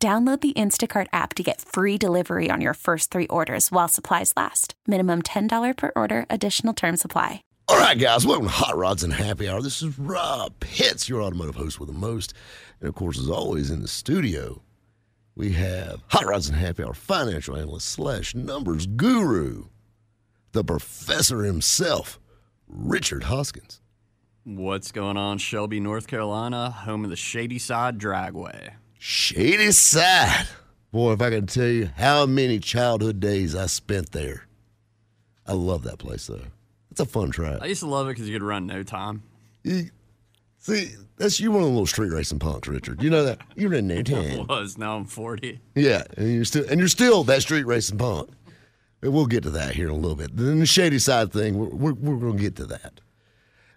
Download the Instacart app to get free delivery on your first three orders while supplies last. Minimum $10 per order, additional term supply. All right, guys, welcome to Hot Rods and Happy Hour. This is Rob Pitts, your automotive host with the most. And of course, as always, in the studio, we have Hot Rods and Happy Hour financial analyst slash numbers guru, the professor himself, Richard Hoskins. What's going on, Shelby, North Carolina, home of the Shady Side Dragway? Shady Side. Boy, if I can tell you how many childhood days I spent there. I love that place, though. It's a fun track. I used to love it because you could run no time. You- see, that's you one of the little street racing punks, Richard. You know that you're in I time. was. Now I'm 40. Yeah, and you're still and you're still that street racing punk. We'll get to that here in a little bit. Then the shady side thing, we're, we're, we're going to get to that.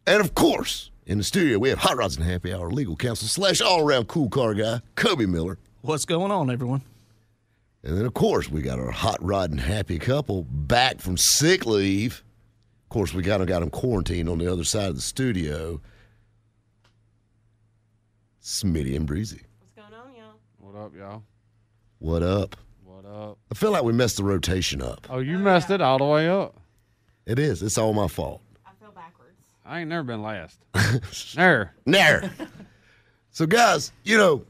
And of course, in the studio, we have Hot Rods and Happy Hour legal counsel slash all around cool car guy, Kobe Miller. What's going on, everyone? And then, of course, we got our hot rod and happy couple back from sick leave. Of course, we kind of got them quarantined on the other side of the studio. Smitty and Breezy. What's going on, y'all? What up, y'all? What up? What up? I feel like we messed the rotation up. Oh, you messed it all the way up. It is. It's all my fault. I feel backwards. I ain't never been last. Never. There. so, guys, you know,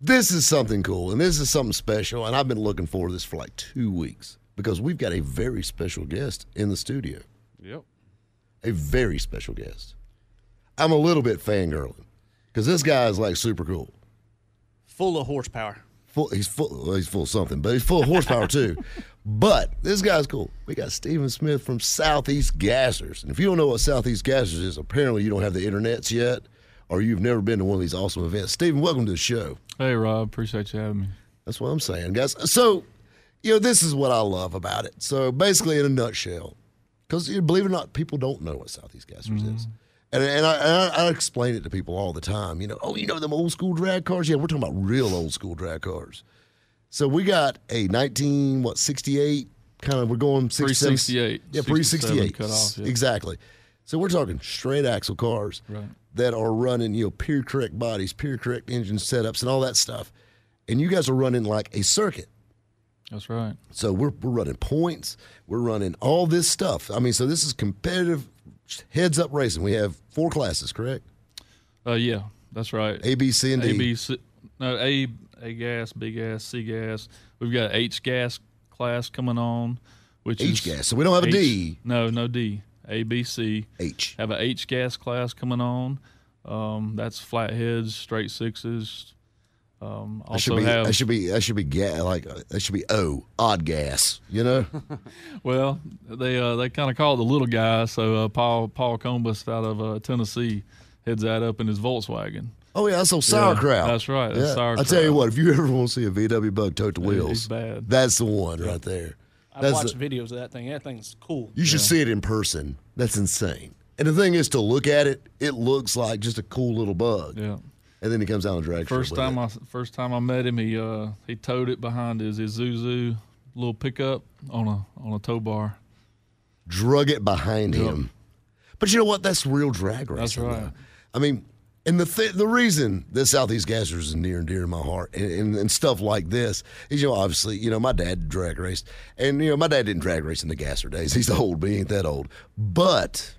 this is something cool and this is something special. And I've been looking forward to this for like two weeks because we've got a very special guest in the studio. Yep. A very special guest. I'm a little bit fangirling because this guy is like super cool. Full of horsepower. Full, he's full. Well, he's full of something, but he's full of horsepower too. But this guy's cool. We got Stephen Smith from Southeast Gassers, and if you don't know what Southeast Gassers is, apparently you don't have the internets yet, or you've never been to one of these awesome events. Stephen, welcome to the show. Hey, Rob. Appreciate you having me. That's what I'm saying, guys. So, you know, this is what I love about it. So, basically, in a nutshell, because believe it or not, people don't know what Southeast Gassers is. Mm-hmm. And, and, I, and I, I explain it to people all the time. You know, oh, you know them old school drag cars? Yeah, we're talking about real old school drag cars. So we got a 19, what, 68? Kind of, we're going 67 Pre-68, Yeah, pre 68. yeah. Exactly. So we're talking straight axle cars Right. that are running, you know, pure correct bodies, pure correct engine setups, and all that stuff. And you guys are running like a circuit. That's right. So we're, we're running points. We're running all this stuff. I mean, so this is competitive heads up racing. We have four classes, correct? Uh, yeah, that's right. A, B, C, and D. A, B, C, no, A, A gas, B gas, C gas. We've got H gas class coming on, which H is gas. So we don't have a H- D. No, no D. A, B, C. H. Have a H gas class coming on. Um, that's flatheads, straight sixes. Um, That should be have that should be that should be ga- like uh, that should be O odd gas. You know, Well, they uh, they kind of call it the little guy. So uh, Paul Paul Combus out of uh, Tennessee heads that up in his Volkswagen. oh yeah, that's old sauerkraut. that's right, that's Yeah. I tell you what, if you ever want to see a VW bug tote the Yeah, wheels, he's bad. that's the one right there. I've That's watched the- videos of that thing. That thing's cool. You should see it in person. That's insane. And the thing is, to look at it, it looks like just a cool little bug. Yeah. And then he comes out and drags. First time I first time I met him, he uh, he towed it behind his Isuzu little pickup on a on a tow bar. drug it behind Yep. him. But you know what? That's real drag racing. That's right. though. I mean, and the th- the reason that Southeast Gassers is near and dear to my heart, and, and, and stuff like this is, you know, obviously, you know, my dad drag raced, and you know, my dad didn't drag race in the Gasser days. He's old, but he ain't that old. But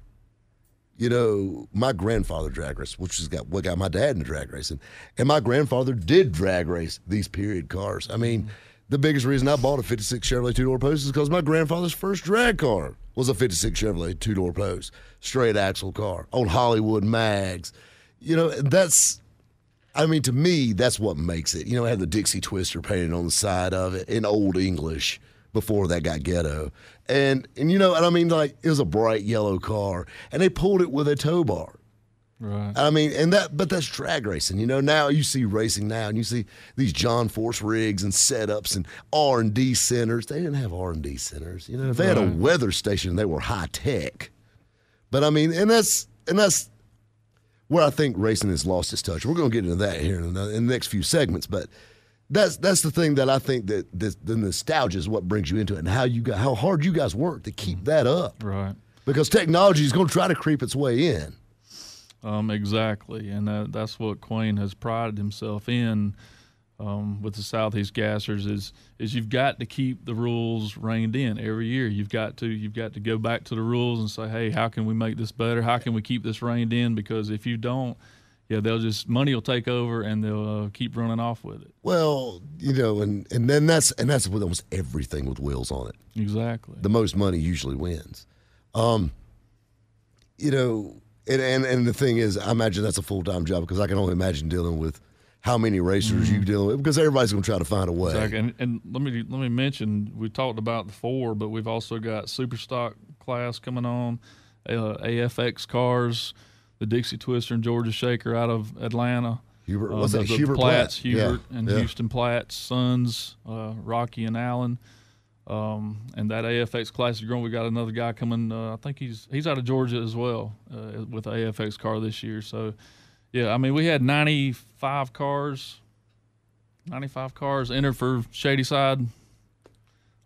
you know, my grandfather drag raced, which has got what got my dad into drag racing, and my grandfather did drag race these period cars. I mean. The biggest reason I bought a 56 Chevrolet two door post is because my grandfather's first drag car was a 56 Chevrolet two door post, straight axle car on Hollywood mags. You know, that's, I mean, to me, that's what makes it. You know, it had the Dixie Twister painted on the side of it in Old English before that got ghetto. And, and you know, and I mean, like, it was a bright yellow car, and they pulled it with a tow bar. Right. I mean, and that, but that's drag racing. You know, now you see racing now, and you see these John Force rigs and setups and R and D centers. They didn't have R and D centers. You know, if they had a weather station, they were high tech. But I mean, and that's and that's where I think racing has lost its touch. We're going to get into that here in, another, in the next few segments, but. That's that's the thing that I think that the, the nostalgia is what brings you into it, and how you got how hard you guys work to keep that up, Right. because technology is going to try to creep its way in. Um, exactly, and that, that's what Quayne has prided himself in um, with the Southeast Gassers is is you've got to keep the rules reined in every year. You've got to you've got to go back to the rules and say, hey, how can we make this better? How can we keep this reined in? Because if you don't, yeah, they'll just money will take over and they'll uh, keep running off with it. Well, you know, and and then that's and that's with almost everything with wheels on it. Exactly. The most money usually wins. Um, you know, and and, and the thing is, I imagine that's a full time job because I can only imagine dealing with how many racers you dealing with because everybody's going to try to find a way. Exactly. And, and let me let me mention we talked about the four, but we've also got super stock class coming on, uh, AFX cars, the Dixie Twister and Georgia Shaker out of Atlanta. Hubert, Uh, what's the, that? the Hubert Platts, Platt? Yeah, Hubert, and yeah. Houston Platts, Sons, uh, Rocky and Allen. Um, and that AFX Classic Growing, we got another guy coming. Uh, I think he's he's out of Georgia as well uh, with AFX car this year. So, yeah, I mean, we had 95 cars, 95 cars entered for Shady Side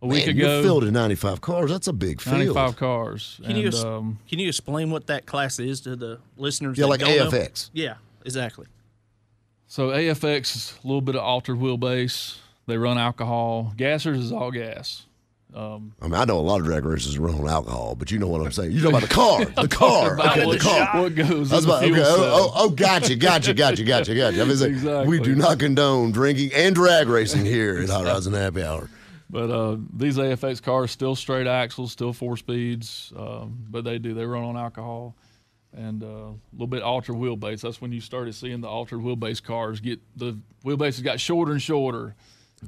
a week Man, ago. You're filled in 95 cars. That's a big field. 95 cars. Can and, you um, can you explain what that class is to the listeners? Yeah, like don't know? AFX. Yeah, exactly. so AFX is a little bit of altered wheelbase. They run alcohol. Gassers is all gas. Um, I mean, I know a lot of drag racers run on alcohol, but you know what I'm saying. You know about the car, the car, okay, the car. what goes I was about, okay, oh, oh, oh, gotcha, gotcha, gotcha, gotcha, gotcha. I like, Exactly. We do not condone drinking and drag racing here at Hot Rods and Happy Hour. But uh, these AFX cars still straight axles, still four speeds, um, but they do they run on alcohol and uh, a little bit altered wheelbase. That's when you started seeing the altered wheelbase cars get the wheelbases got shorter and shorter,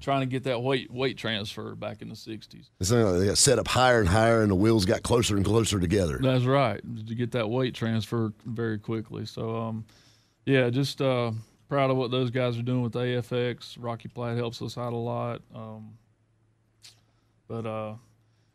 trying to get that weight weight transfer back in the '60s. It's like they got set up higher and higher, and the wheels got closer and closer together. That's right to get that weight transfer very quickly. So um, yeah, just uh, proud of what those guys are doing with AFX. Rocky Platt helps us out a lot. Um, but uh,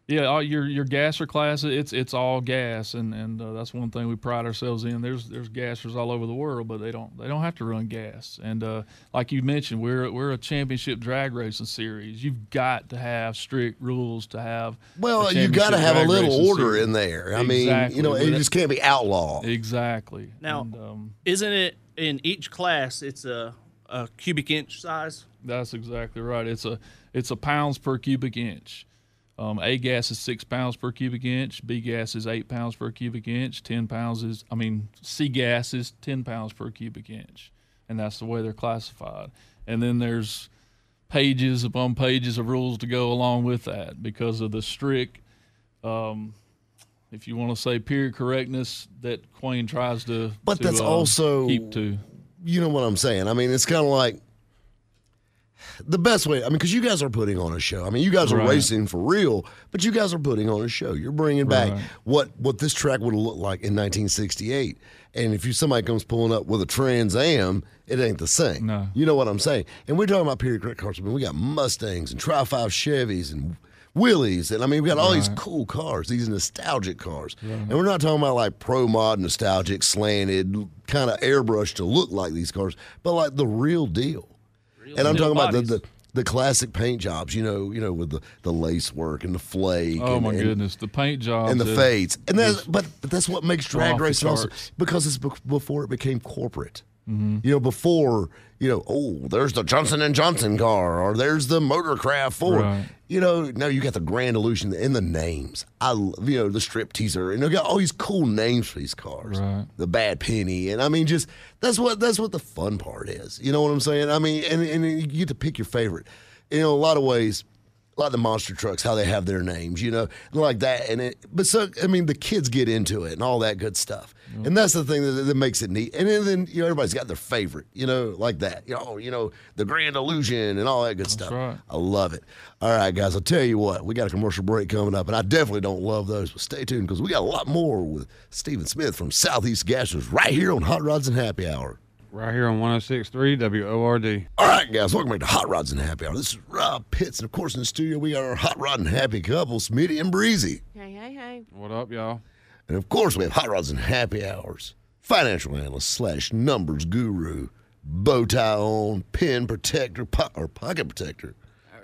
yeah, all your your gasser class, it's it's all gas, and and uh, that's one thing we pride ourselves in. There's there's gassers all over the world, but they don't they don't have to run gas. And uh, like you mentioned, we're we're a championship drag racing series. You've got to have strict rules to have. Well, a you got to have a little order series. in there. I mean, you know, it just can't be outlaw. Exactly. Now- And, um, Isn't it in each class? It's a, a cubic inch size. That's exactly right. It's a it's a pounds per cubic inch. Um, a gas is six pounds per cubic inch. B gas is eight pounds per cubic inch. Ten pounds is I mean C gas is ten pounds per cubic inch, and that's the way they're classified. And then there's pages upon pages of rules to go along with that because of the strict, um, if you want to say period correctness that Quayne tries to. But to, that's uh, also- keep to. you know what I'm saying? I mean, it's kind of like the best way. I mean, because you guys are putting on a show. I mean, you guys are Right. racing for real, but you guys are putting on a show. You're bringing back Right. what what this track would have looked like in 1968. And if you somebody comes pulling up with a Trans Am, it ain't the same. No. You know what I'm saying? And we're talking about period correct cars. I mean, we got Mustangs and Tri Five Chevys and Willys, and I mean, we got all these cool cars, these nostalgic cars, and we're not talking about like pro mod nostalgic, slanted, kind of airbrushed to look like these cars, but like the real deal. And I'm deal talking about the, the the classic paint jobs, you know, you know, with the, the lace work and the flake. Oh and, my and- goodness, the paint jobs and the have- fades, and that's but, but that's what makes drag off the racing also because it's be- before it became corporate. Mm-hmm. You know, before you know, oh, there's the Johnson and Johnson car, or there's the Motorcraft Ford. Right. You know, now you got the Grand Illusion in the names. I, love, you know, the Strip Teaser, and they got all these cool names for these cars. Right. The Bad Penny, and I mean, just that's what that's what the fun part is. You know what I'm saying? I mean, and and you get to pick your favorite. You know, a lot of ways like the monster trucks, how they have their names, you know, like that. And it, but so I mean, the kids get into it and all that good stuff, mm-hmm. and that's the thing that, that makes it neat. And then, then you know, everybody's got their favorite, you know, like that, you know, you know, the Grand Illusion and all that good stuff. right. I love it. All right, guys, I'll tell you what, we got a commercial break coming up, and I definitely don't love those, but stay tuned because we got a lot more with Stephen Smith from Southeast Gassers right here on Hot Rods and Happy Hour. Right here on 106.3 WORD. All right, guys, welcome back to Hot Rods and Happy Hour. This is Rob Pitts, and of course, in the studio, we got our Hot Rod and Happy couple, Smitty and Breezy. Hey, hey, hey. What up, y'all? And of course, we have Hot Rods and Happy Hours, financial analyst slash numbers guru, bow tie on, pin protector, po- or pocket protector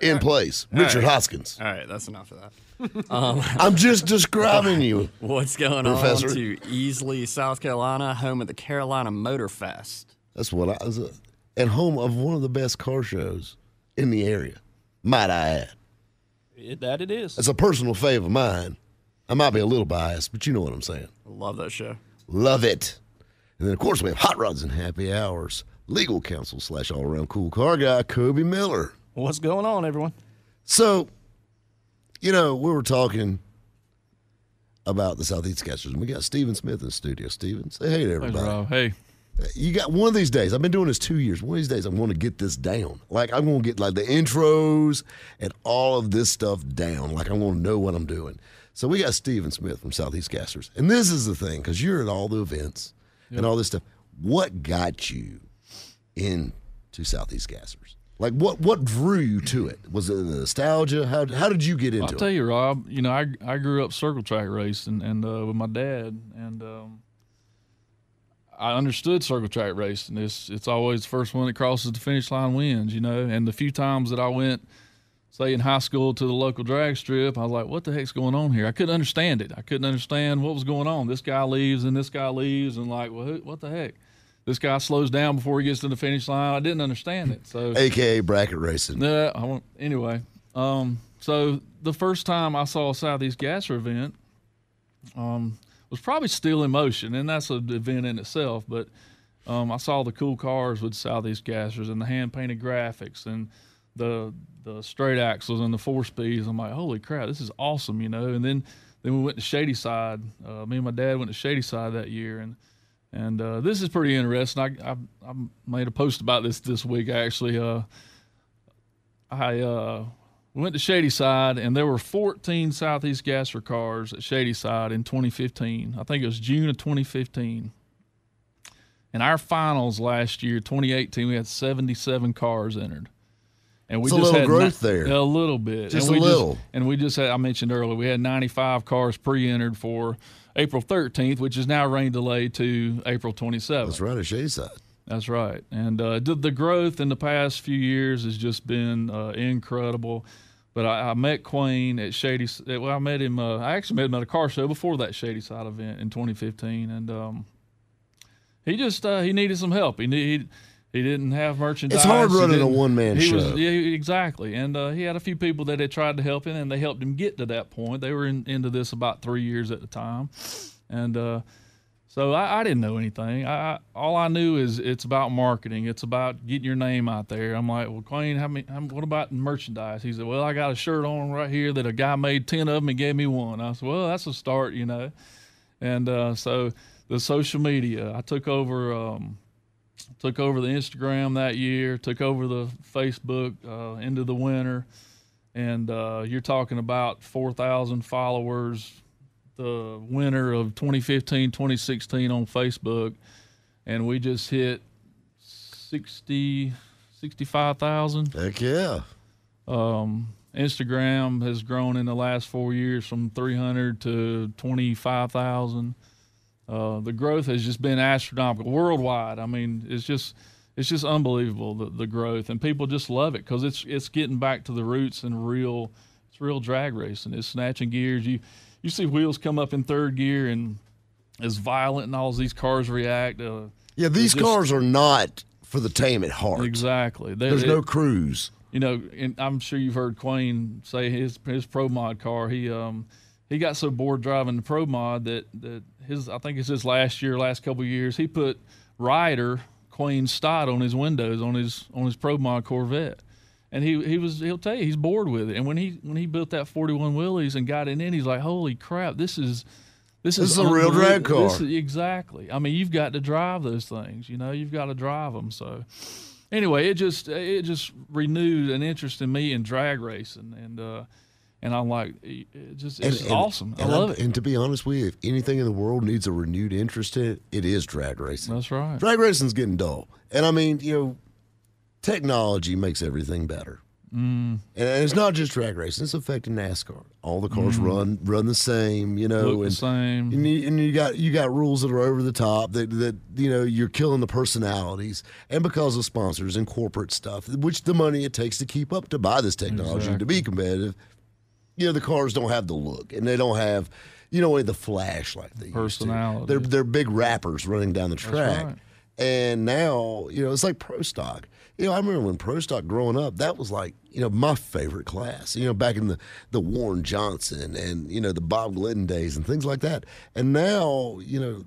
in place, Richard Hoskins. All right, that's enough of that. Um, I'm just describing you. What's going Professor. on to Easley, South Carolina, home of the Carolina Motor Fest? That's what I was uh, at home of one of the best car shows in the area, might I add. It, that it is. It's a personal fave of mine. I might be a little biased, but you know what I'm saying. Love that show. Love it. And then, of course, we have Hot Rods and Happy Hours, legal counsel slash all around cool car guy, Kobe Miller. What's going on, everyone? So, you know, we were talking about the Southeast Sketchers, and we got Steven Smith in the studio. Steven, say hey to everybody. Rob. Hey, You got one of these days. I've been doing this two years. One of these days, I'm going to get this down. Like I'm going to get like the intros and all of this stuff down. Like I'm going to know what I'm doing. So we got Steven Smith from Southeast Gassers, and this is the thing because you're at all the events and all this stuff. What got you into Southeast Gassers? Like what? What drew you to it? Was it the nostalgia? How how did you get into it? I'll tell you, Rob. You know, I I grew up circle track racing and uh, with my dad, and um, I understood circle track racing. It's it's always the first one that crosses the finish line wins. You know, and the few times that I went, say in high school, to the local drag strip, I was like, "What the heck's going on here?" I couldn't understand it. I couldn't understand what was going on. This guy leaves and this guy leaves, and like, well, who, what the heck? This guy slows down before he gets to the finish line. I didn't understand it. So AKA bracket racing. yeah, I won't. Anyway, um, so the first time I saw a Southeast Gasser event, um, was probably Still in Motion, and that's an event in itself. But um, I saw the cool cars with Southeast Gassers and the hand painted graphics and the the straight axles and the four speeds. I'm like, holy crap, this is awesome, you know. And then then we went to Shady Side. Uh, me and my dad went to Shady Side that year, and and uh, this is pretty interesting. I, I I made a post about this this week actually. Uh, I uh, went to Shady Side, and there were 14 Southeast Gasser cars at Shady Side in 2015. I think it was June of 2015. In our finals last year, 2018, we had 77 cars entered. And we It's a just little had growth there. A little bit. Just and a we little. and we just had, I mentioned earlier, we had 95 cars pre-entered for April 13th, which is now rain delayed to April 27th. That's right, at Shady Side. That's right. And uh, the, the growth in the past few years has just been uh, incredible. But I, I met Quayne at Shady. Well, I met him. Uh, I actually met him at a car show before that Shady Side event in 2015, and um, he just uh, he needed some help. He need, he didn't have merchandise. It's hard running a one-man show. Was, yeah, exactly. And uh, he had a few people that had tried to help him, and they helped him get to that point. They were in, into this about three years at the time, and. So I, I didn't know anything. I, I all I knew is it's about marketing. It's about getting your name out there. I'm like, well, Quayne, how many? How, what about merchandise? He said, well, I got a shirt on right here that a guy made ten of them and gave me one. I said, well, that's a start, you know. And uh, so the social media, I took over. Um, took over the Instagram that year. Took over the Facebook uh, into the winter, and uh, you're talking about four thousand followers the winter of 2015 2016 on facebook and we just hit 60 65000 Heck yeah. um, instagram has grown in the last four years from 300 to 25000 uh, the growth has just been astronomical worldwide. I mean it's just it's just unbelievable the, the growth and people just love it because it's it's getting back to the roots and real it's real drag racing. It's snatching gears. You you see wheels come up in third gear and as violent and all these cars react uh, Yeah, these just- cars are not for the tame at heart. exactly They're- There's it- no cruise. you know, and I'm sure you've heard Quayne say his his pro mod car. He um he got so bored driving the pro mod that that his I think it's his last year, last couple of years. He put Ryder Quayne Stott on his windows on his on his pro mod Corvette, And he, he was he'll tell you he's bored with it. And when he when he built that 41 Willys and got it in, he's like, holy crap, this is this, This is a real drag car. is- exactly. I mean, you've got to drive those things. You know, you've got to drive them. So anyway, it just it just renewed an interest in me in drag racing, and uh, and I'm like, it just it's awesome. I and love it. And to be honest with you, if anything in the world needs a renewed interest in it, it is drag racing. That's right. Drag racing's getting dull, and I mean, you know, technology makes everything better. Mm. And it's not just drag racing; it's affecting NASCAR. All the cars run run the same, you know, Mm. Look the and, same. and you, and you got you got rules that are over the top that that you know you're killing the personalities, and because of sponsors and corporate stuff, which the money it takes to keep up to buy this technology to be competitive, you know, the cars don't have the look and they don't have, you know, the flash like they to. Personality. They're they're big wrappers running down the track. right. And now, you know, it's like pro stock. You know, I remember when pro stock growing up, that was like, you know, my favorite class. You know, back in the the Warren Johnson and, you know, the Bob Glidden days and things like that. And now, you know,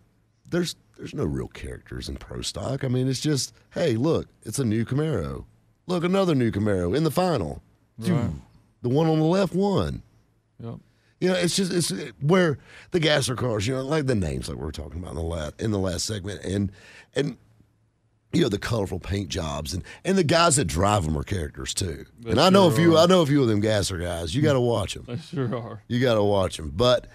there's there's no real characters in pro stock. I mean, it's just, hey, look, it's a new Camaro. Look, another new Camaro in the final. Phew, The one on the left won. Yep. You know, it's just it's where the gasser cars, you know, like the names like we were talking about in the last in the last segment, and and you know the colorful paint jobs and and the guys that drive them are characters too. and I know a few, are. I know a few of them gasser guys. You got to watch them. They sure are. You got to watch them. But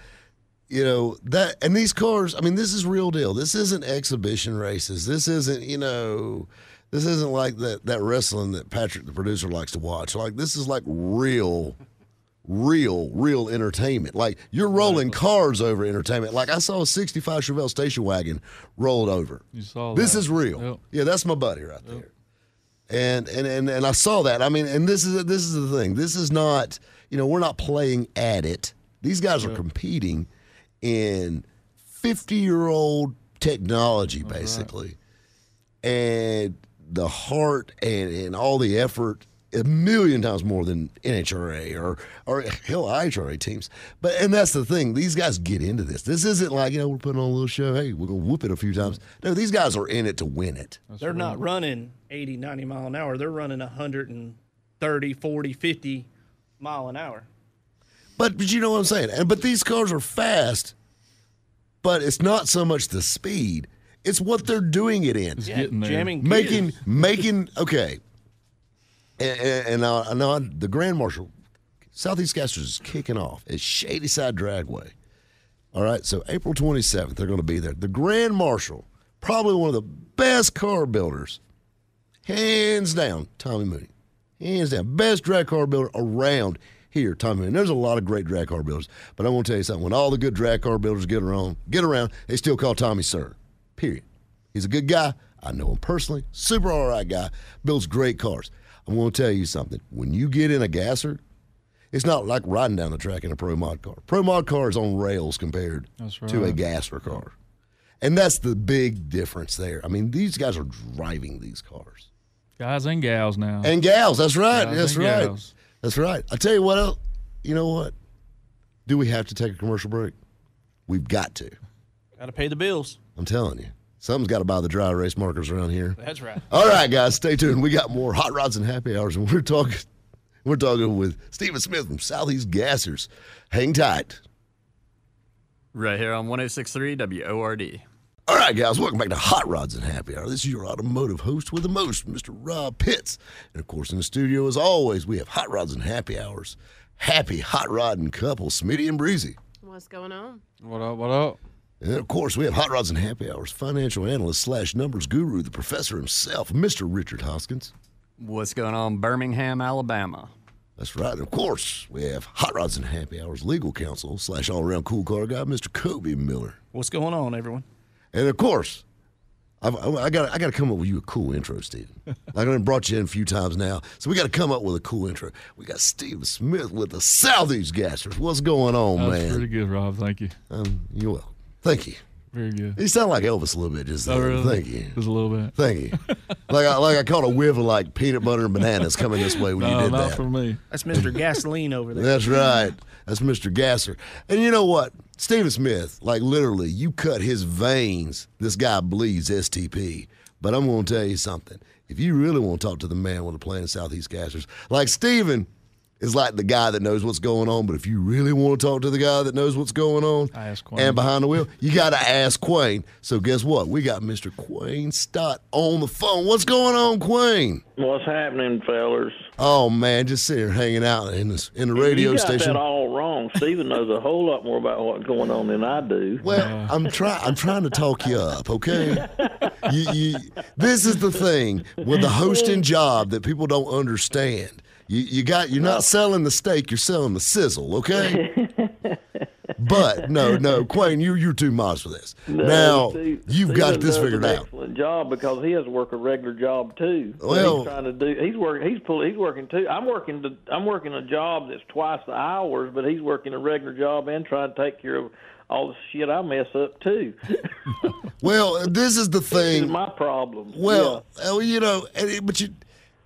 you know that, and these cars. I mean, this is real deal. This isn't exhibition races. This isn't you know. This isn't like that that wrestling that Patrick, the producer, likes to watch. Like this is like real, real, real entertainment. Like you're rolling cars over entertainment. Like I saw a '65 Chevelle station wagon rolled over. You saw This that. is real. Yep. Yeah, that's my buddy right there. And, and and and I saw that. I mean, and this is this is the thing. This is not, you know, we're not playing at it. These guys are competing in 50-year-old technology basically. And the heart and, and all the effort a million times more than NHRA or or hell IHRA teams. But and that's the thing. These guys get into this. This isn't like, you know, we're putting on a little show. Hey, we're gonna whoop it a few times. No, these guys are in it to win it. They're not running 80, 90 mile an hour. They're running 130, 40, 50 mile an hour. But but you know what I'm saying? And but these cars are fast, but it's not so much the speed, it's what they're doing it in. It's getting there. Jamming making making okay. And, and, know the Grand Marshal, Southeast Gassers is kicking off at Shady Side Dragway. All right, so April 27th, they're going to be there. The Grand Marshal, probably one of the best car builders, hands down, Tommy Mooney. Hands down, best drag car builder around here, Tommy Mooney. There's a lot of great drag car builders, but I'm going to tell you something. When all the good drag car builders get around, get around, they still call Tommy Sir. Period. He's a good guy. I know him personally. Super all right guy. Builds great cars. I'm going to tell you something. When you get in a gasser, it's not like riding down the track in a pro mod car. Pro mod car is on rails compared That's to a gasser car. And that's the big difference there. I mean, these guys are driving these cars. Guys and gals now. And gals, that's right. Guys that's right. gals. That's right. I tell you what else. You know what? Do we have to take a commercial break? We've got to. Got to pay the bills. I'm telling you. Something's got to buy the dry erase markers around here. That's right. All right, guys, stay tuned. We got more hot rods and happy hours, and we're talking. We're talking with Stephen Smith from Southeast Gassers. Hang tight. Right here on 1063 WORD. All right, guys, welcome back to Hot Rods and Happy Hour. This is your automotive host with the most, Mr. Rob Pitts. And of course, in the studio, as always, we have Hot Rods and Happy Hours. Happy hot rodding couple, Smitty and Breezy. What's going on? What up? What up? And of course, we have Hot Rods and Happy Hours financial analyst slash numbers guru, the professor himself, Mr. Richard Hoskins. What's going on, Birmingham, Alabama? That's right. And of course, we have Hot Rods and Happy Hours legal counsel slash all around cool car guy, Mr. Kobe Miller. What's going on, everyone? And of course, I've, I got I got to come up with you a cool intro, Steven. Like I done brought you in a few times now, so we got to come up with a cool intro. We got Steve Smith with the Southeast Gassers. What's going on, That's man? pretty good, Rob. Thank you. Um, you're welcome. Thank you. Very good. You sound like Elvis a little bit, just Oh, there. really? Thank you. Just a little bit. Thank you. like I like I caught a whiff of like peanut butter and bananas coming this way when you No, did not that. for me. That's Mr. Gasoline over there. That's right. That's Mr. Gasser. And you know what? Stephen Smith, like literally, you cut his veins. This guy bleeds STP. But I'm going to tell you something. if you really want to talk to the man with the plan of Southeast Gassers, like Steven is like the guy that knows what's going on, but if you really want to talk to the guy that knows what's going on Ask Quayne. and behind the wheel, you got to ask Quayne. So guess what? We got Mr. Quayne Stott on the phone. What's going on, Quayne? What's happening, fellers? Oh man, just sitting here hanging out in this in the radio you got station. that all wrong. Steven knows a whole lot more about what's going on than I do. Well, I'm trying. I'm trying to talk you up, okay? You, you, this is the thing with the hosting job that people don't understand. You, you got. You're not selling the steak. You're selling the sizzle, okay? But no, no, Quayne, you you're too modest for this. No, now Steve- you've got this figured an out. Excellent job because he has to work a regular job too. Well- he's trying to do. He's working. He's pull, He's working too. I'm working. To, I'm working a job that's twice the hours, but he's working a regular job and trying to take care of all the shit I mess up too. Well, this is the this thing. is my problem. Well, oh, you know, but you,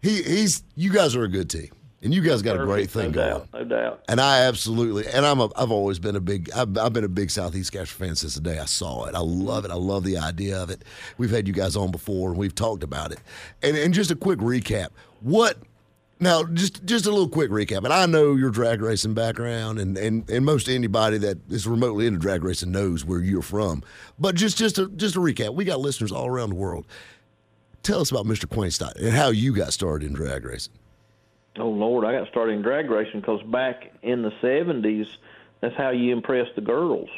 he, he's, you guys are a good team, and you guys got a great thing no going. doubt, no doubt. And I absolutely, and I'm a, I've always been a big, I've, I've been a big Southeast Gasser fan since the day I saw it. I love it. I love the idea of it. We've had you guys on before, and we've talked about it. And and just a quick recap. What now? Just just a little quick recap. And I know your drag racing background, and and and most anybody that is remotely into drag racing knows where you're from. But just just a just a recap. We got listeners all around the world. Tell us about Mr. Quayne Stott and how you got started in drag racing. Oh Lord, I got started in drag racing because back in the '70s, that's how you impress the girls.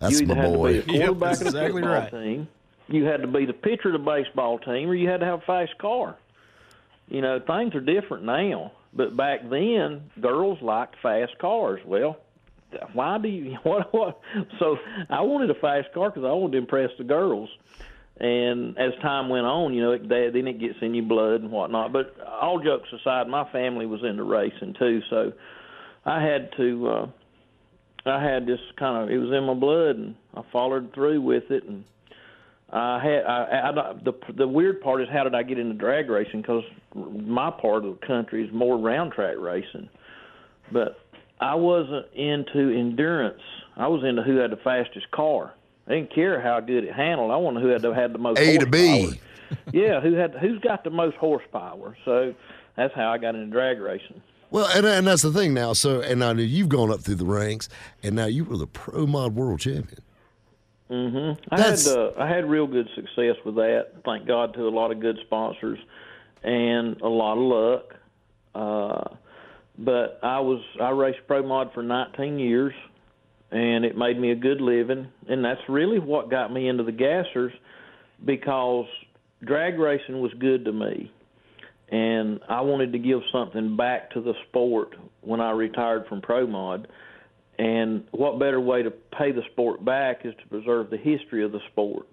That's you either my had boy. to be the quarterback that's of the exactly football right. team, you had to be the pitcher of the baseball team, or you had to have a fast car. You know, things are different now, but back then, girls liked fast cars. Well, why do you what what? So I wanted a fast car because I wanted to impress the girls. And as time went on, you know, it, then it gets in your blood and whatnot. But all jokes aside, my family was into racing too, so I had to. uh I had this kind of it was in my blood, and I followed through with it. And I had I, I, the the weird part is how did I get into drag racing? Because my part of the country is more round track racing, but I wasn't into endurance. I was into who had the fastest car. I didn't care how good it handled. I wanted who had the, had the most A to B. yeah, who had who's got the most horsepower. So that's how I got into drag racing. Well, and, and that's the thing now. So, and I now you've gone up through the ranks, and now you were the pro mod world champion. Mm I That's- had uh, I had real good success with that. Thank God to a lot of good sponsors and a lot of luck. Uh, but I was I raced pro mod for 19 years, and it made me a good living. And that's really what got me into the gassers, because drag racing was good to me, and I wanted to give something back to the sport when I retired from pro mod. And what better way to pay the sport back is to preserve the history of the sport.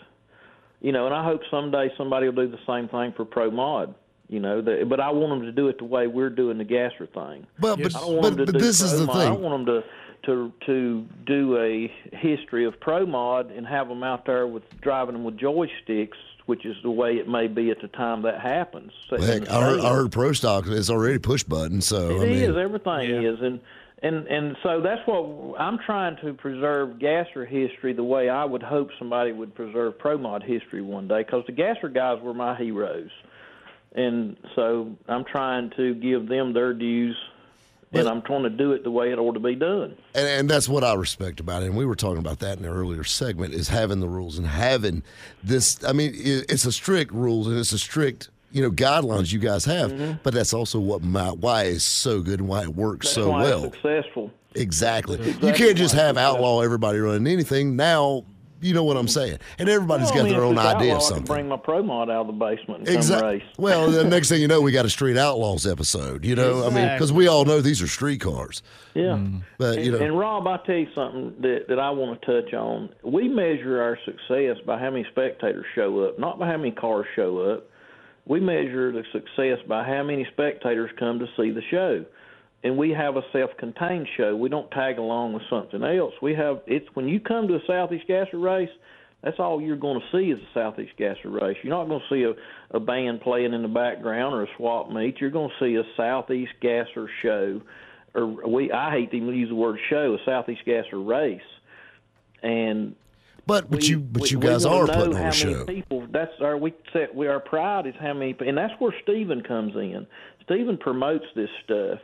You know, and I hope someday somebody will do the same thing for pro mod. You know, the, but I want them to do it the way we're doing the gasser thing. But but, I don't want but, but do this is the mod. I thing. want them to to to do a history of pro mod and have them out there with driving them with joysticks, which is the way it may be at the time that happens. Well, heck, I heard, I heard pro stock is already push button. So It I mean, is. Everything is, and and and so that's what I'm trying to preserve gasser history the way I would hope somebody would preserve pro mod history one day, because the gasser guys were my heroes, and so I'm trying to give them their dues, and I'm trying to do it the way it ought to be done. and, and that's what I respect about it. And we were talking about that in the earlier segment is having the rules and having this. I mean, it, it's a strict rules and it's a strict you know guidelines you guys have, but that's also what my, why is so good and why it works Mm-hmm. That's so why well. it's successful. Exactly. You can't just have outlaw everybody running anything. Now, you know what I'm saying. And everybody's Well, I got mean, their own idea of outlaw, I can something. bring my pro mod out of the basement Exactly. race. Well, the next thing you know, we got a Street Outlaws episode. You know, I mean, because we all know these are street cars. Yeah. Mm-hmm. But you and, know, and Rob, I tell you something that, that I want to touch on. We measure our success by how many spectators show up, not by how many cars show up. We measure the success by how many spectators come to see the show. And we have a self-contained show. We don't tag along with something else. We have it's when you come to a Southeast Gasser race, that's all you're going to see is a Southeast Gasser race. You're not going to see a, a band playing in the background or a swap meet. You're going to see a Southeast Gasser show, or we I hate to even use the word show, a Southeast Gasser race, and But but we- you but we- you we guys wanna are putting on a show. People, that's our we set we our pride is how many, and that's where Stephen comes in. Stephen promotes this stuff,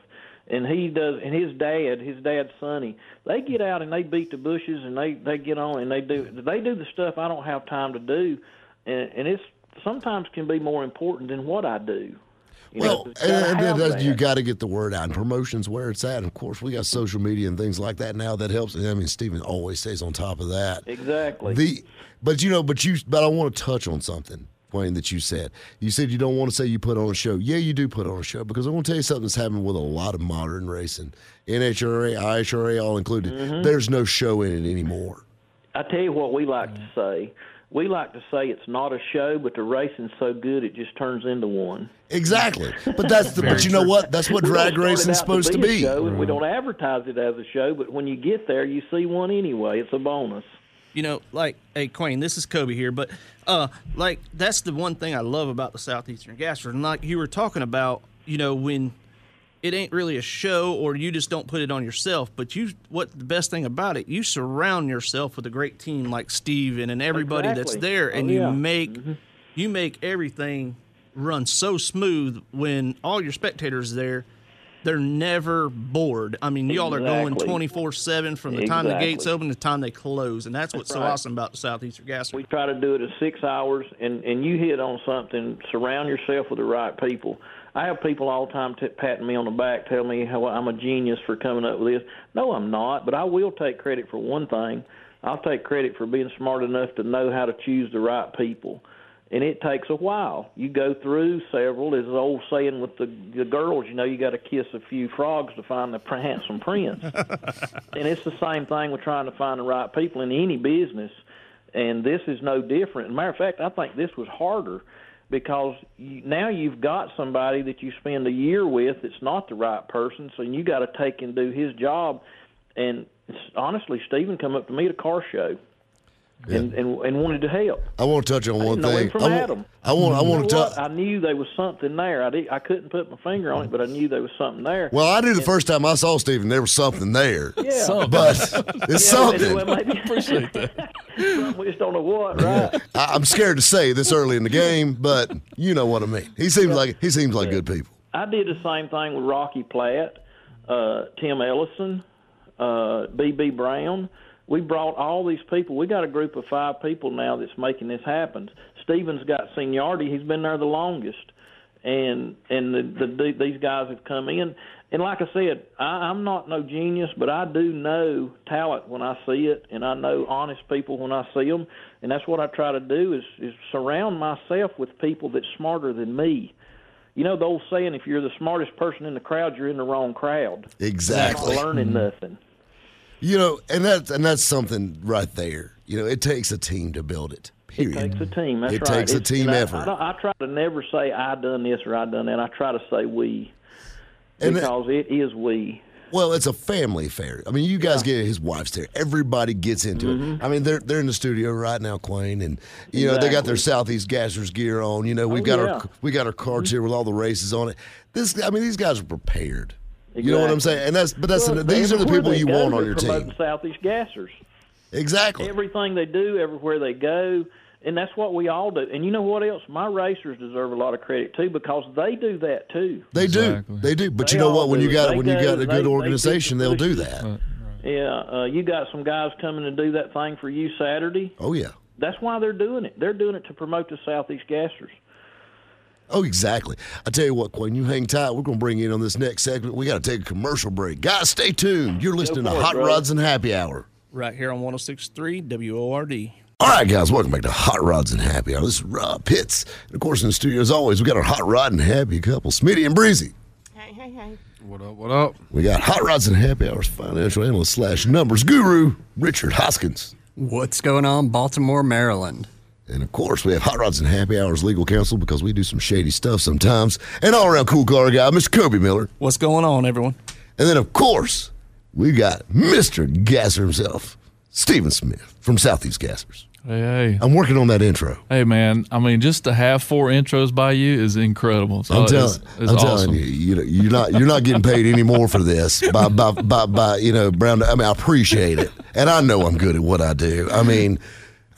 and he does. And his dad, his dad Sonny, they get out and they beat the bushes and they they get on and they do they do the stuff I don't have time to do, and, and it's sometimes can be more important than what I do. You Well, it's and, and have you got to get the word out, and promotions where it's at. And of course, we got social media and things like that now that helps. I mean, Stephen always stays on top of that. exactly. The, but you know, but you, but I want to touch on something, Wayne, that you said. You said you don't want to say you put on a show. Yeah, you do put on a show because I want to tell you something that's happening with a lot of modern racing, NHRA, IHRA, all included. Mm-hmm. There's no show in it anymore. I tell you what we like to say. We like to say it's not a show, but the racing's so good it just turns into one. Exactly. But that's the. but you know what? That's what drag start it racing's supposed to a be. show, and we don't advertise it as a show, but when you get there, you see one anyway. It's a bonus. You know, like, hey, Quayne, this is Kobe here, but uh, like that's the one thing I love about the Southeastern Gasser, and like you were talking about, you know, when it ain't really a show or you just don't put it on yourself, but you, what the best thing about it, you surround yourself with a great team like Steven and everybody that's there, and Oh, yeah. you make you make everything run so smooth when all your spectators there. They're never bored. I mean, y'all are going 24 7 from the time the gates open to the time they close. And that's what's so right. awesome about the Southeastern Gas. We try to do it in six hours, and and you hit on something. Surround yourself with the right people. I have people all the time t- patting me on the back, telling me how I'm a genius for coming up with this. No, I'm not, but I will take credit for one thing. I'll take credit for being smart enough to know how to choose the right people. And it takes a while. You go through several. There's an old saying with the, the girls, you know, you got to kiss a few frogs to find the handsome prince. and it's the same thing with trying to find the right people in any business and this is no different. Matter of fact, I think this was harder because you, now you've got somebody that you spend a year with that's not the right person, so you got to take and do his job. And honestly, Stephen come up to me at a car show. And, and and wanted to help. I want to touch on one know him thing. from I want, Adam. I want. I want to touch. I knew there was something there. I did, I couldn't put my finger on it, but I knew there was something there. Well, I knew the first time I saw Stephen, there was something there. yeah, But it's Yeah, something. well, maybe appreciate that. we just don't know what, right? I, I'm scared to say this early in the game, but you know what I mean. He seems like he seems like good people. I did the same thing with Rocky Platt, uh, Tim Ellison, uh, B.B. Brown. We brought all these people. We got a group of five people now that's making this happen. Steven's got seniority. He's been there the longest, and and the, the these guys have come in. And like I said, I, I'm not no genius, but I do know talent when I see it, and I know honest people when I see them. And that's what I try to do is is surround myself with people that's smarter than me. You know the old saying: if you're the smartest person in the crowd, you're in the wrong crowd. Exactly. You're not learning mm-hmm. nothing. You know, and that's and that's something right there. You know, it takes a team to build it. Period. It takes a team. That's It right. takes a team effort. I, I try to never say I done this or I done that. I try to say we, because it is we. Well, it's a family affair. I mean, you guys get his wife's there. Everybody gets into Mm-hmm. it. I mean, they're they're in the studio right now, Quayne, and you know they got their Southeast Gassers gear on. You know, we've Oh, got yeah. Mm-hmm. our we got our cards here with all the races on it. This, I mean, these guys are prepared. You know what I'm saying? And that's but that's Well, these are the people you want on they're your promoting team. Southeast Gassers. Exactly. Everything they do, everywhere they go, and that's what we all do. And you know what else? My racers deserve a lot of credit too because they do that too. They Exactly. do. They do. But They you know what? When you got They when you got a good they organization, do they'll do pushes. that. Yeah, uh, you got some guys coming to do that thing for you Saturday. Oh yeah. That's why they're doing it. They're doing it to promote the Southeast Gassers. Oh, exactly. I tell you what, Quinn, you hang tight. We're going to bring you in on this next segment. We got to take a commercial break. Guys, stay tuned. You're listening to Hot brother. Rods and Happy Hour. Right here on 1063 WORD. All right, guys, welcome back to Hot Rods and Happy Hour. This is Rob Pitts. And of course, in the studio, as always, we got our Hot Rod and Happy couple, Smitty and Breezy. Hey, hey, hey. What up? What up? We got Hot Rods and Happy Hours financial analyst slash numbers guru, Richard Hoskins. What's going on, Baltimore, Maryland? And of course, we have Hot Rods and Happy Hours legal counsel because we do some shady stuff sometimes. And all around cool car guy, Mr. Kobe Miller. What's going on, everyone? And then, of course, we got Mr. Gasser himself, Stephen Smith from Southeast Gassers. Hey, hey. I'm working on that intro. Hey, man. I mean, just to have four intros by you is incredible. So I'm, it's, telling, it's I'm awesome. telling you, you know, you're not you're not getting paid any more for this by by by, by you know Brown. I mean, I appreciate it, and I know I'm good at what I do. I mean,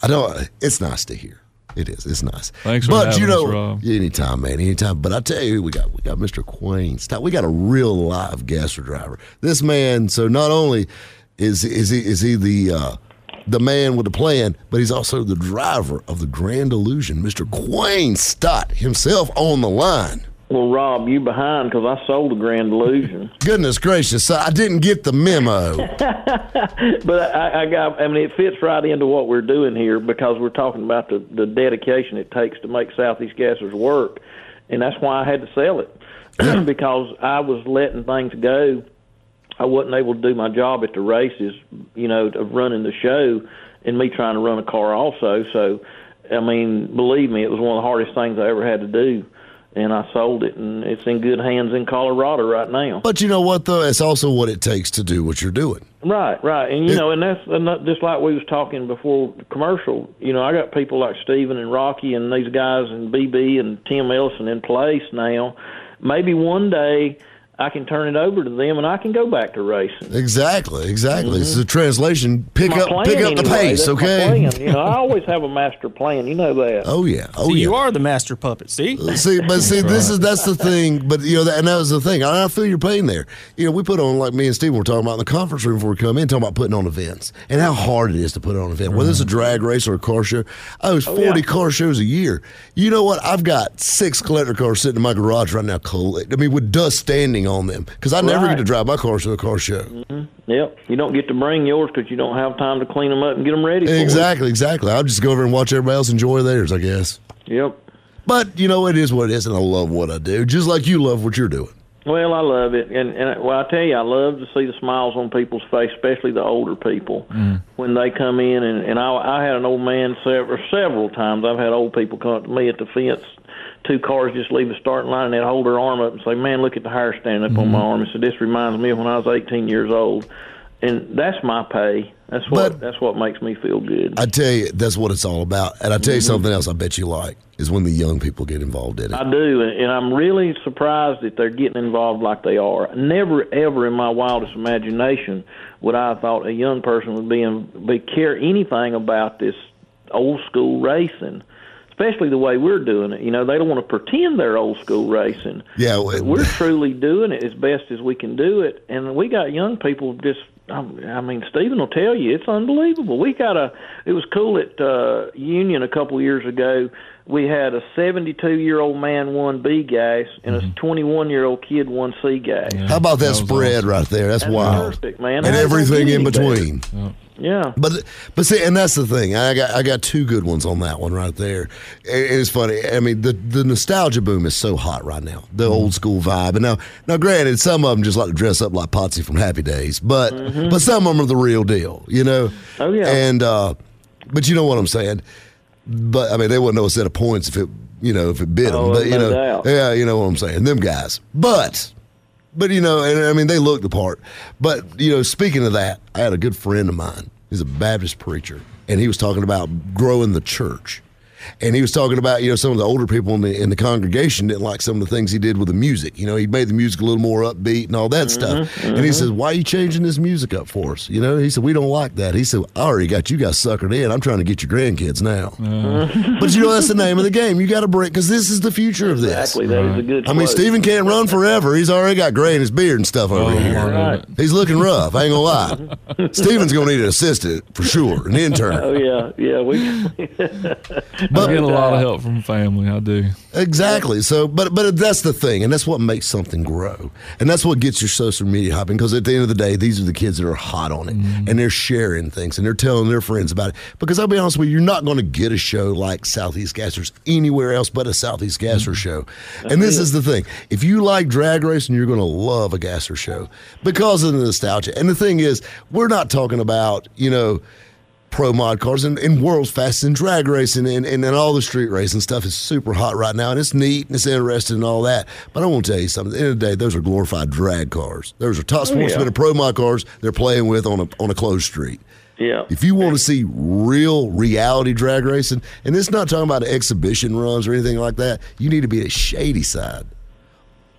I don't. It's nice to hear. It is. It's nice. Thanks for but you know, us, Rob. anytime, man, anytime. But I tell you, we got we got Mr. Quayne. We got a real live gasser driver. This man. So not only is is he is he the uh, the man with the plan, but he's also the driver of the Grand Illusion, Mr. Quayne Stott himself on the line. Well, Rob, you behind because I sold the Grand Illusion. Goodness gracious, I didn't get the memo. but I, I got. I mean, it fits right into what we're doing here because we're talking about the the dedication it takes to make Southeast Gassers work, and that's why I had to sell it because I was letting things go. I wasn't able to do my job at the races, you know, of running the show, and me trying to run a car also. So, I mean, believe me, it was one of the hardest things I ever had to do and I sold it, and it's in good hands in Colorado right now. But you know what, though, it's also what it takes to do what you're doing. Right, right, and you It- know, and that's and that- just like we was talking before the commercial. You know, I got people like Steven and Rocky and these guys and BB and Tim Ellison in place now. Maybe one day I can turn it over to them and I can go back to racing. Exactly, exactly. It's mm-hmm. a translation. Pick My up, pick up the pace, that's my okay? plan. You know, I always have a master plan. You know that. Oh yeah, oh See, yeah. You are the master puppet. See? Uh, see, but see, this is that's the thing. But you know, that, and that was the thing. I, I feel your pain there. You know, we put on like me and Steve were talking about in the conference room before we come in, talking about putting on events and how hard it is to put on an event, whether it's a mm-hmm. drag race or a car show. I was oh, forty car shows a year. You know what? I've got six collector cars sitting in my garage right now. Collect. I mean, with dust standing on them because I never get to drive my cars to a car show. Mm-hmm. Yep. You don't get to bring yours because you don't have time to clean them up and get them ready. For. Exactly, exactly. I'll just go over and watch everybody else enjoy theirs, I guess. Yep. But you know, it is what it is, and I love what I do, just like you love what you're doing. Well, I love it, and and well, I tell you, I love to see the smiles on people's face, especially the older people mm. when they come in. And and I, I had an old man several several times. I've had old people come up to me at the fence. Two cars just leave the starting line, and they'd hold their arm up and say, "Man, look at the hair standing up on my mm-hmm. arm." And so this reminds me of when I was 18 years old, and that's my pay. That's what But- that's what makes me feel good. I tell you, that's what it's all about. And I tell you mm-hmm. something else I bet you like is when the young people get involved in it. I do, and and I'm really surprised that they're getting involved like they are. Never, ever in my wildest imagination would I have thought a young person would be in, be care anything about this old school racing, especially the way we're doing it. You know, they don't want to pretend they're old school racing. Yeah, But we're truly doing it as best as we can do it, and we got young people just. um, I mean, Stephen will tell you it's unbelievable. We got a. It was cool at uh, Union a couple years ago. We had a 72 year old man won B gas, and a 21 year old kid won C gas. How about that, spread right there? That's, That's wild. perfect, man. And How's that everything in getting better? Yeah. But but see, and that's the thing. I got I got two good ones on that one right there. And it's funny. I mean, the the nostalgia boom is so hot right now. The old school vibe. And now now, granted, some of them just like to dress up like Potsy from Happy Days, but but some of them are the real deal. You know. Mm-hmm. Oh, yeah. And uh, but you know what I'm saying. But I mean, they wouldn't know a set of points if it you know if it bit them. Oh, but you no know, doubt. yeah, you know what I'm saying. Them guys. But but you know, and I mean, they look the part. But you know, speaking of that, I had a good friend of mine. He's a Baptist preacher, and he was talking about growing the church. And he was talking about, you know, some of the older people in the in the congregation didn't like some of the things he did with the music. You know, he made the music a little more upbeat and all that mm-hmm, stuff. And he mm-hmm. says, "Why are you changing this music up for us?" You know, he said, "We don't like that." He said, "I already got you guys suckered in. I'm trying to get your grandkids now." Mm-hmm. but you know, that's the name of the game. You got to break because this is the future of this. Exactly. That is a good. I mean. Stephen can't run forever. He's already got gray in his beard and stuff over Oh, here. It. He's looking rough. I ain't gonna lie. Stephen's gonna need an assistant for sure, an intern. Oh yeah, yeah. We. I get a lot of help from family. I do. Exactly. So, but but that's the thing, and that's what makes something grow, and that's what gets your social media hopping. Because at the end of the day, these are the kids that are hot on it, mm-hmm. and they're sharing things, and they're telling their friends about it. Because I'll be honest with you, you're not going to get a show like Southeast Gassers anywhere else but a Southeast Gasser mm-hmm. show. And this is the thing: if you like drag racing, you're going to love a Gasser show because of the nostalgia. And the thing is, we're not talking about you know pro mod cars and, and world's fastest in drag racing and, and, and all the street racing stuff is super hot right now and it's neat and it's interesting and all that. But I want to tell you something. At the end of the day, those are glorified drag cars. Those are top oh, sportsmen yeah. and pro mod cars they're playing with on a on a closed street. yeah. If you want to see real reality drag racing, and it's not talking about exhibition runs or anything like that, you need to be at Shadyside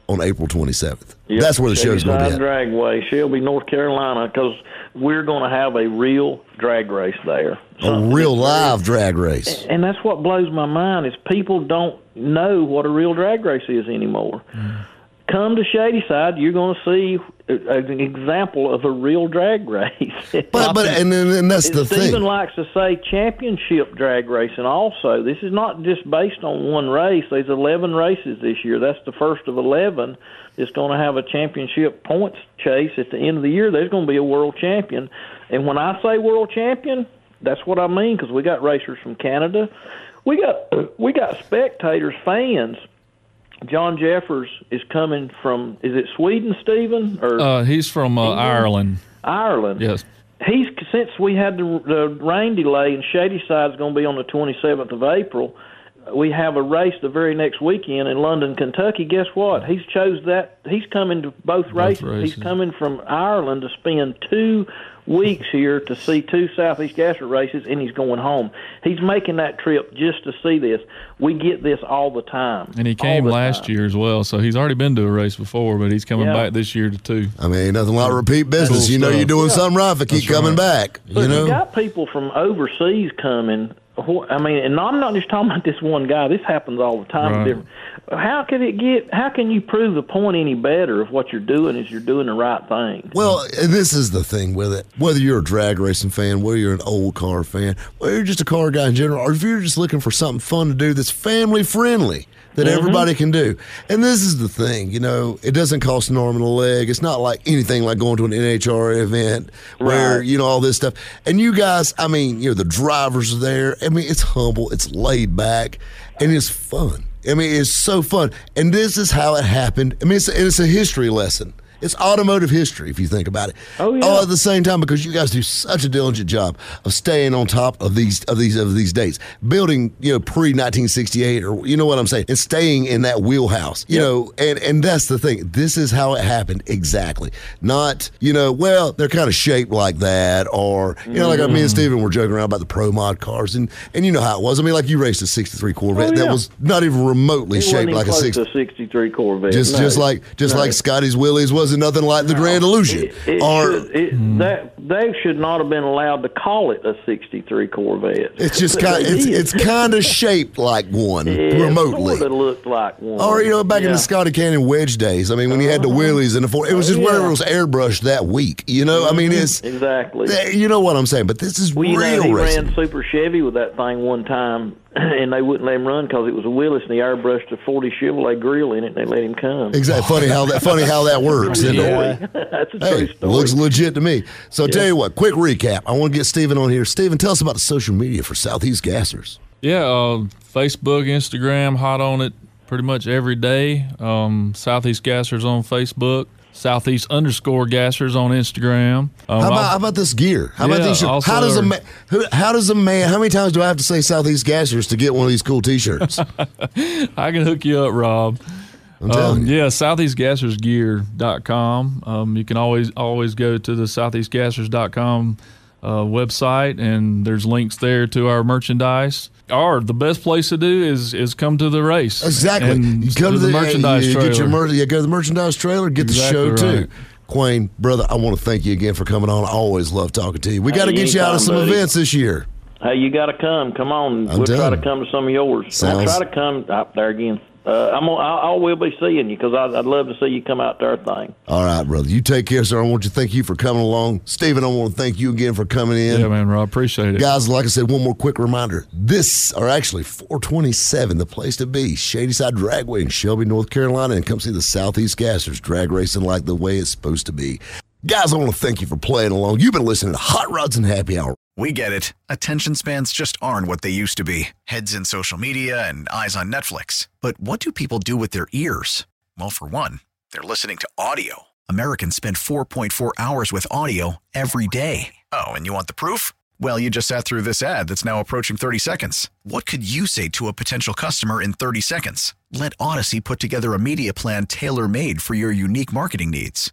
on April 27th. Yep. That's where the show's going to be. At. Dragway, Shelby, North Carolina, because we're going to have a real drag race there. A real live drag race. And that's what blows my mind is people don't know what a real drag race is anymore. Mm come to Shadyside, you're going to see an example of a real drag race. but but and, and that's the Stephen thing. Stephen likes to say championship drag racing. Also, this is not just based on one race. There's 11 races this year. That's the first of 11. It's going to have a championship points chase at the end of the year. There's going to be a world champion, and when I say world champion, that's what I mean because we got racers from Canada. We got we got spectators, fans John Jeffers is coming from. Is it Sweden, Stephen? Or uh, he's from uh, Ireland. Ireland. Yes. He's since we had the, the rain delay and Shadyside is going to be on the 27th of April. We have a race the very next weekend in London, Kentucky. Guess what? He's chose that. He's coming to both, both races. races. He's coming from Ireland to spend two weeks here to see two Southeast Gasser races, and he's going home. He's making that trip just to see this. We get this all the time. And he came last time. year as well, so he's already been to a race before, but he's coming yeah. back this year to two. I mean, nothing like repeat business. Cool you know, stuff. you're uh, doing yeah. something right if you keep coming right. back. But you know, you got people from overseas coming. I mean, and I'm not just talking about this one guy. This happens all the time. Right how can it get? How can you prove the point any better if what you're doing is you're doing the right thing? Well, this is the thing with it. Whether you're a drag racing fan, whether you're an old car fan, whether you're just a car guy in general, or if you're just looking for something fun to do that's family friendly that mm-hmm. everybody can do. And this is the thing, you know, it doesn't cost an arm and a leg. It's not like anything like going to an NHRA event where, right. you know, all this stuff. And you guys, I mean, you know, the drivers are there. I mean, it's humble, it's laid back, and it's fun. I mean, it's so fun. And this is how it happened. I mean, it's, it's a history lesson. It's automotive history if you think about it. Oh yeah. All at the same time because you guys do such a diligent job of staying on top of these of these of these dates, building you know pre 1968 or you know what I'm saying, and staying in that wheelhouse. You yep. know, and and that's the thing. This is how it happened exactly. Not you know, well they're kind of shaped like that, or you know, like mm. me and Steven were joking around about the pro mod cars, and and you know how it was. I mean, like you raced a 63 Corvette oh, yeah. that was not even remotely it shaped like a, six, a 63 Corvette. Just no. just like just no. like Scotty's Willys was wasn't nothing like the Grand Illusion. It, it or should, it, mm. that they should not have been allowed to call it a '63 Corvette. It's just kind. Of, it's it's kind of shaped like one it remotely. Sort of looked like one. Or you know, back yeah. in the Scotty Cannon wedge days. I mean, when you had the uh-huh. wheelies and the four, it was just yeah. where it was airbrushed that week. You know, mm-hmm. I mean, mm-hmm. it's exactly. You know what I'm saying? But this is well, real know, he racing. ran Super Chevy with that thing one time and they wouldn't let him run because it was a Willys, and he airbrushed a 40 Chevrolet grill in it, and they let him come. Exactly. Funny how that funny how that works. yeah. That's a hey, true story. Looks legit to me. So yeah. tell you what, quick recap. I want to get Stephen on here. Stephen, tell us about the social media for Southeast Gassers. Yeah, uh, Facebook, Instagram, hot on it pretty much every day. Um, Southeast Gassers on Facebook. Southeast underscore gassers on Instagram. Um, how, about, how about this gear? How yeah, about these shirts? How does a man? How does a man? How many times do I have to say Southeast gassers to get one of these cool T-shirts? I can hook you up, Rob. Um, yeah, southeastgassersgear.com. Um, you can always always go to the southeastgassers.com uh, website, and there's links there to our merchandise Or the best place to do is is come to the race. Exactly. And you come to the, the merchandise you, trailer. Get your mer- you go to the merchandise trailer, get exactly the show right. too. Quayne, brother, I want to thank you again for coming on. I always love talking to you. We got to get you out of some buddy. events this year. Hey, you got to come. Come on. I'm we'll done. try to come to some of yours. Sounds... I'll try to come up there again. Uh, I'm gonna, I, I will be seeing you because I'd, I'd love to see you come out to our thing. All right, brother. You take care, sir. I want to thank you for coming along. Stephen, I want to thank you again for coming in. Yeah, man, Rob. Appreciate it. Guys, like I said, one more quick reminder. This, are actually 427, the place to be, Shadyside Dragway in Shelby, North Carolina, and come see the Southeast Gassers drag racing like the way it's supposed to be. Guys, I want to thank you for playing along. You've been listening to Hot Rods and Happy Hour. We get it. Attention spans just aren't what they used to be heads in social media and eyes on Netflix. But what do people do with their ears? Well, for one, they're listening to audio. Americans spend 4.4 hours with audio every day. Oh, and you want the proof? Well, you just sat through this ad that's now approaching 30 seconds. What could you say to a potential customer in 30 seconds? Let Audacy put together a media plan tailor made for your unique marketing needs.